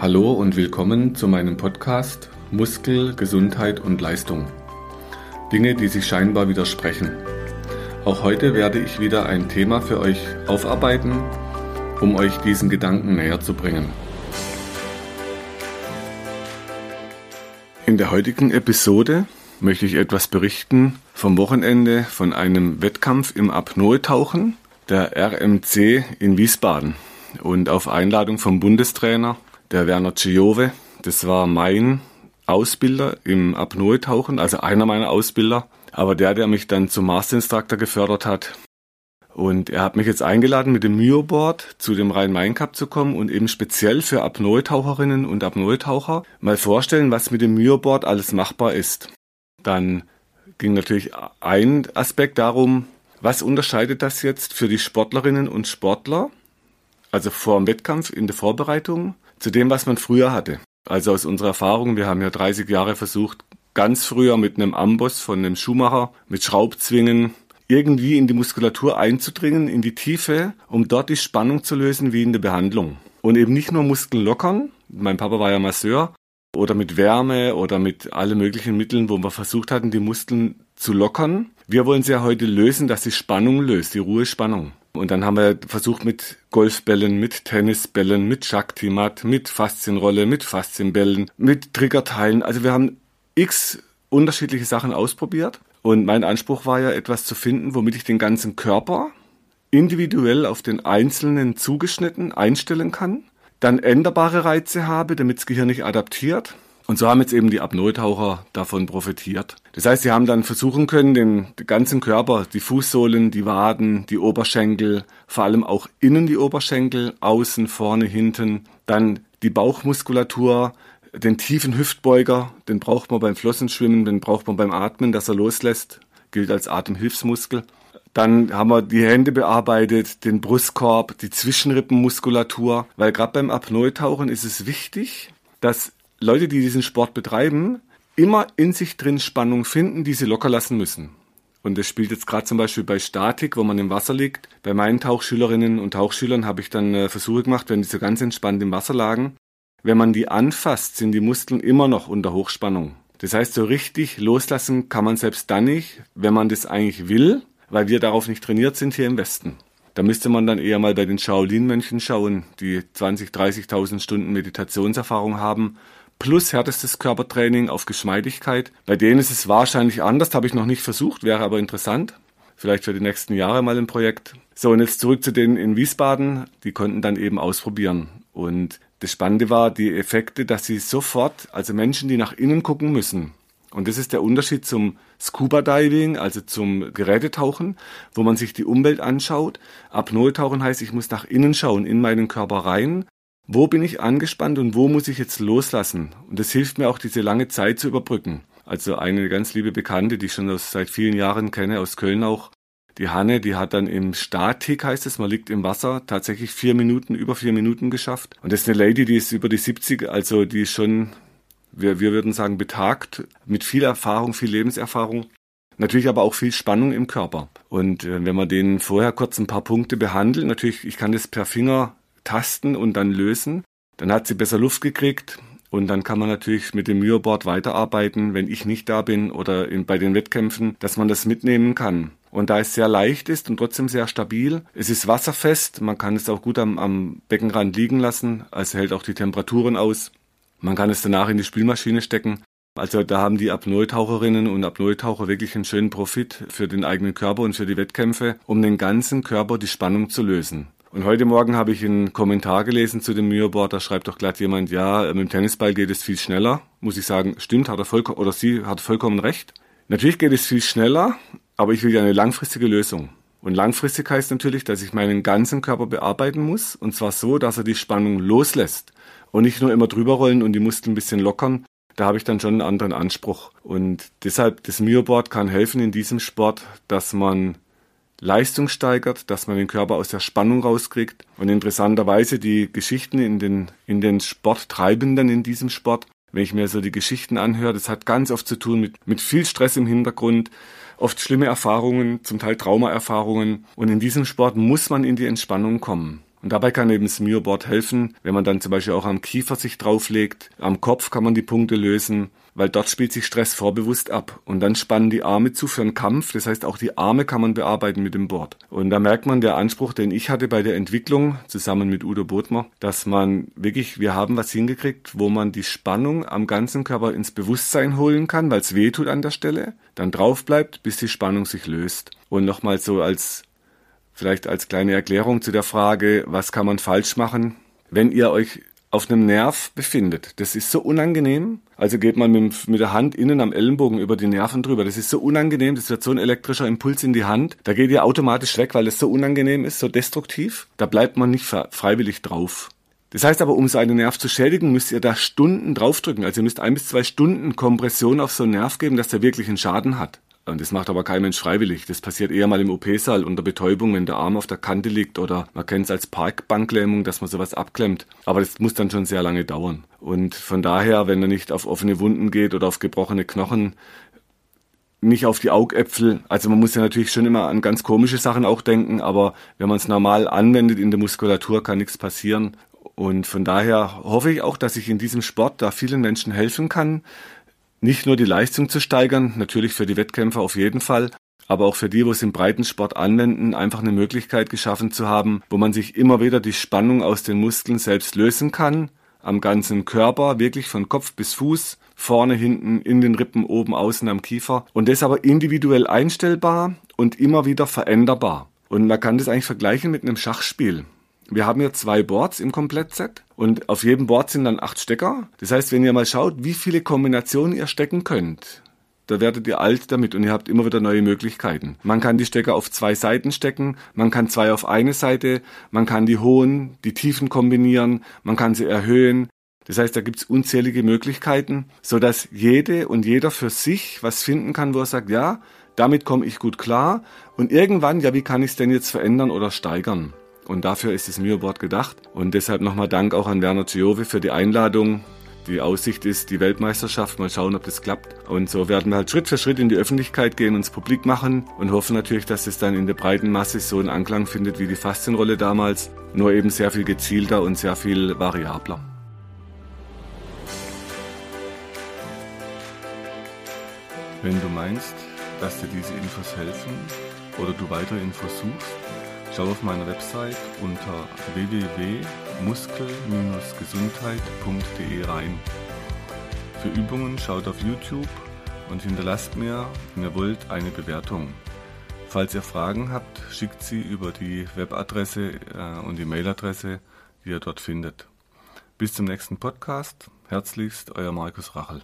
Hallo und willkommen zu meinem Podcast Muskel, Gesundheit und Leistung. Dinge, die sich scheinbar widersprechen. Auch heute werde ich wieder ein Thema für euch aufarbeiten, um euch diesen Gedanken näher zu bringen. In der heutigen Episode möchte ich etwas berichten vom Wochenende von einem Wettkampf im Apnoe-Tauchen der RMC in Wiesbaden und auf Einladung vom Bundestrainer der Werner Giove. Das war mein Ausbilder im Apnoe-Tauchen, also einer meiner Ausbilder, aber der, der mich dann zum Master Instructor gefördert hat. Und er hat mich jetzt eingeladen, mit dem Myoboard zu dem Rhein-Main-Cup zu kommen und eben speziell für Apnoe-Taucherinnen und Apnoe-Taucher mal vorstellen, was mit dem Myoboard alles machbar ist. Dann ging natürlich ein Aspekt darum, was unterscheidet das jetzt für die Sportlerinnen und Sportler, also vor dem Wettkampf in der Vorbereitung zu dem, was man früher hatte. Also aus unserer Erfahrung, wir haben ja 30 Jahre versucht, ganz früher mit einem Amboss von einem Schuhmacher, mit Schraubzwingen, irgendwie in die Muskulatur einzudringen, in die Tiefe, um dort die Spannung zu lösen, wie in der Behandlung. Und eben nicht nur Muskeln lockern, mein Papa war ja Masseur, oder mit Wärme oder mit allen möglichen Mitteln, wo wir versucht hatten, die Muskeln zu lockern. Wir wollen sie ja heute lösen, dass die Spannung löst, die Ruhespannung. Und dann haben wir versucht mit Golfbällen, mit Tennisbällen, mit Shakti-Mat, mit Faszienrolle, mit Faszienbällen, mit Triggerteilen. Also wir haben x unterschiedliche Sachen ausprobiert. Und mein Anspruch war ja etwas zu finden, womit ich den ganzen Körper individuell auf den Einzelnen zugeschnitten einstellen kann, dann änderbare Reize habe, damit das Gehirn nicht adaptiert und so haben jetzt eben die Apnoe-Taucher davon profitiert. Das heißt, sie haben dann versuchen können, den, den, ganzen Körper, die Fußsohlen, die Waden, die Oberschenkel, vor allem auch innen die Oberschenkel, außen, vorne, hinten, dann die Bauchmuskulatur, den tiefen Hüftbeuger, den braucht man beim Flossenschwimmen, den braucht man beim Atmen, dass er loslässt, gilt als Atemhilfsmuskel. Dann haben wir die Hände bearbeitet, den Brustkorb, die Zwischenrippenmuskulatur, weil gerade beim Apnoe-Tauchen ist es wichtig, dass Leute, die diesen Sport betreiben, immer in sich drin Spannung finden, die sie locker lassen müssen. Und das spielt jetzt gerade zum Beispiel bei Statik, wo man im Wasser liegt. Bei meinen Tauchschülerinnen und Tauchschülern habe ich dann äh, Versuche gemacht, wenn die so ganz entspannt im Wasser lagen. Wenn man die anfasst, sind die Muskeln immer noch unter Hochspannung. Das heißt, so richtig loslassen kann man selbst dann nicht, wenn man das eigentlich will, weil wir darauf nicht trainiert sind hier im Westen. Da müsste man dann eher mal bei den Shaolin-Mönchen schauen, die 20, 30.000 Stunden Meditationserfahrung haben plus härtestes Körpertraining auf Geschmeidigkeit. Bei denen ist es wahrscheinlich anders, habe ich noch nicht versucht, wäre aber interessant. Vielleicht für die nächsten Jahre mal ein Projekt. So, und jetzt zurück zu denen in Wiesbaden. Die konnten dann eben ausprobieren. Und das Spannende war die Effekte, dass sie sofort, also Menschen, die nach innen gucken müssen, und das ist der Unterschied zum Scuba Diving, also zum Gerätetauchen, wo man sich die Umwelt anschaut. Apnoe-Tauchen heißt, ich muss nach innen schauen, in meinen Körper rein wo bin ich angespannt und wo muss ich jetzt loslassen? Und das hilft mir auch, diese lange Zeit zu überbrücken. Also eine ganz liebe Bekannte, die ich schon aus, seit vielen Jahren kenne, aus Köln auch, die Hanne, die hat dann im Statik, heißt es, man liegt im Wasser, tatsächlich vier Minuten, über vier Minuten geschafft. Und das ist eine Lady, die ist über die 70, also die ist schon, wir, wir würden sagen, betagt, mit viel Erfahrung, viel Lebenserfahrung. Natürlich aber auch viel Spannung im Körper. Und äh, wenn man den vorher kurz ein paar Punkte behandelt, natürlich, ich kann das per Finger tasten und dann lösen. Dann hat sie besser Luft gekriegt und dann kann man natürlich mit dem Myoboard weiterarbeiten, wenn ich nicht da bin oder in, bei den Wettkämpfen, dass man das mitnehmen kann. Und da es sehr leicht ist und trotzdem sehr stabil, es ist wasserfest, man kann es auch gut am, am Beckenrand liegen lassen, also hält auch die Temperaturen aus. Man kann es danach in die Spülmaschine stecken. Also da haben die Apnoe-Taucherinnen und Apnoe-Taucher wirklich einen schönen Profit für den eigenen Körper und für die Wettkämpfe, um den ganzen Körper die Spannung zu lösen. Und heute Morgen habe ich einen Kommentar gelesen zu dem Myoboard, da schreibt doch glatt jemand, ja, mit dem Tennisball geht es viel schneller. Muss ich sagen, stimmt, hat er vollkommen, oder sie hat vollkommen recht. Natürlich geht es viel schneller, aber ich will ja eine langfristige Lösung. Und langfristig heißt natürlich, dass ich meinen ganzen Körper bearbeiten muss, und zwar so, dass er die Spannung loslässt und nicht nur immer drüber rollen und die Muskeln ein bisschen lockern. Da habe ich dann schon einen anderen Anspruch. Und deshalb, das Myoboard kann helfen in diesem Sport, dass man Leistung steigert, dass man den Körper aus der Spannung rauskriegt. Und interessanterweise die Geschichten in den, in den Sporttreibenden in diesem Sport, wenn ich mir so die Geschichten anhöre, das hat ganz oft zu tun mit, mit viel Stress im Hintergrund, oft schlimme Erfahrungen, zum Teil Traumaerfahrungen. Und in diesem Sport muss man in die Entspannung kommen. Und dabei kann eben das Myoboard helfen, wenn man dann zum Beispiel auch am Kiefer sich drauflegt. Am Kopf kann man die Punkte lösen, weil dort spielt sich Stress vorbewusst ab. Und dann spannen die Arme zu für einen Kampf. Das heißt, auch die Arme kann man bearbeiten mit dem Board. Und da merkt man der Anspruch, den ich hatte bei der Entwicklung zusammen mit Udo Bodmer, dass man wirklich, wir haben was hingekriegt, wo man die Spannung am ganzen Körper ins Bewusstsein holen kann, weil es weh tut an der Stelle, dann drauf bleibt, bis die Spannung sich löst. Und nochmal so als Vielleicht als kleine Erklärung zu der Frage, was kann man falsch machen, wenn ihr euch auf einem Nerv befindet. Das ist so unangenehm. Also geht man mit, mit, der Hand innen am Ellenbogen über die Nerven drüber. Das ist so unangenehm. Das wird so ein elektrischer Impuls in die Hand. Da geht ihr automatisch weg, weil es so unangenehm ist, so destruktiv. Da bleibt man nicht freiwillig drauf. Das heißt aber, um so einen Nerv zu schädigen, müsst ihr da Stunden draufdrücken. Also ihr müsst ein bis zwei Stunden Kompression auf so einen Nerv geben, dass der wirklich einen Schaden hat. Und das macht aber kein Mensch freiwillig. Das passiert eher mal im OP-Saal unter Betäubung, wenn der Arm auf der Kante liegt oder man kennt es als Parkbanklähmung, dass man sowas abklemmt. Aber das muss dann schon sehr lange dauern. Und von daher, wenn er nicht auf offene Wunden geht oder auf gebrochene Knochen, nicht auf die Augäpfel. Also man muss ja natürlich schon immer an ganz komische Sachen auch denken, aber wenn man es normal anwendet in der Muskulatur, kann nichts passieren. Und von daher hoffe ich auch, dass ich in diesem Sport da vielen Menschen helfen kann, nicht nur die Leistung zu steigern, natürlich für die Wettkämpfer auf jeden Fall, aber auch für die, wo es im Breitensport anwenden, einfach eine Möglichkeit geschaffen zu haben, wo man sich immer wieder die Spannung aus den Muskeln selbst lösen kann, am ganzen Körper, wirklich von Kopf bis Fuß, vorne, hinten, in den Rippen, oben, außen am Kiefer und das aber individuell einstellbar und immer wieder veränderbar. Und man kann das eigentlich vergleichen mit einem Schachspiel. Wir haben hier zwei Boards im Komplettset und auf jedem Board sind dann acht Stecker. Das heißt, wenn ihr mal schaut, wie viele Kombinationen ihr stecken könnt, da werdet ihr alt damit und ihr habt immer wieder neue Möglichkeiten. Man kann die Stecker auf zwei Seiten stecken, man kann zwei auf eine Seite, man kann die hohen, die tiefen kombinieren, man kann sie erhöhen. Das heißt, da gibt's unzählige Möglichkeiten, so dass jede und jeder für sich was finden kann, wo er sagt, ja, damit komme ich gut klar und irgendwann, ja, wie kann ich es denn jetzt verändern oder steigern? Und dafür ist das Mio-Board gedacht. Und deshalb nochmal Dank auch an Werner Giove für die Einladung. Die Aussicht ist die Weltmeisterschaft. Mal schauen, ob das klappt. Und so werden wir halt Schritt für Schritt in die Öffentlichkeit gehen, uns publik machen und hoffen natürlich, dass es dann in der breiten Masse so einen Anklang findet wie die Faszienrolle damals. Nur eben sehr viel gezielter und sehr viel variabler. Wenn du meinst, dass dir diese Infos helfen oder du weitere Infos suchst, Schau auf meiner Website unter www.muskel-gesundheit.de rein. Für Übungen schaut auf YouTube und hinterlasst mir, wenn ihr wollt, eine Bewertung. Falls ihr Fragen habt, schickt sie über die Webadresse äh, und die Mailadresse, die ihr dort findet. Bis zum nächsten Podcast. Herzlichst, euer Markus Rachel.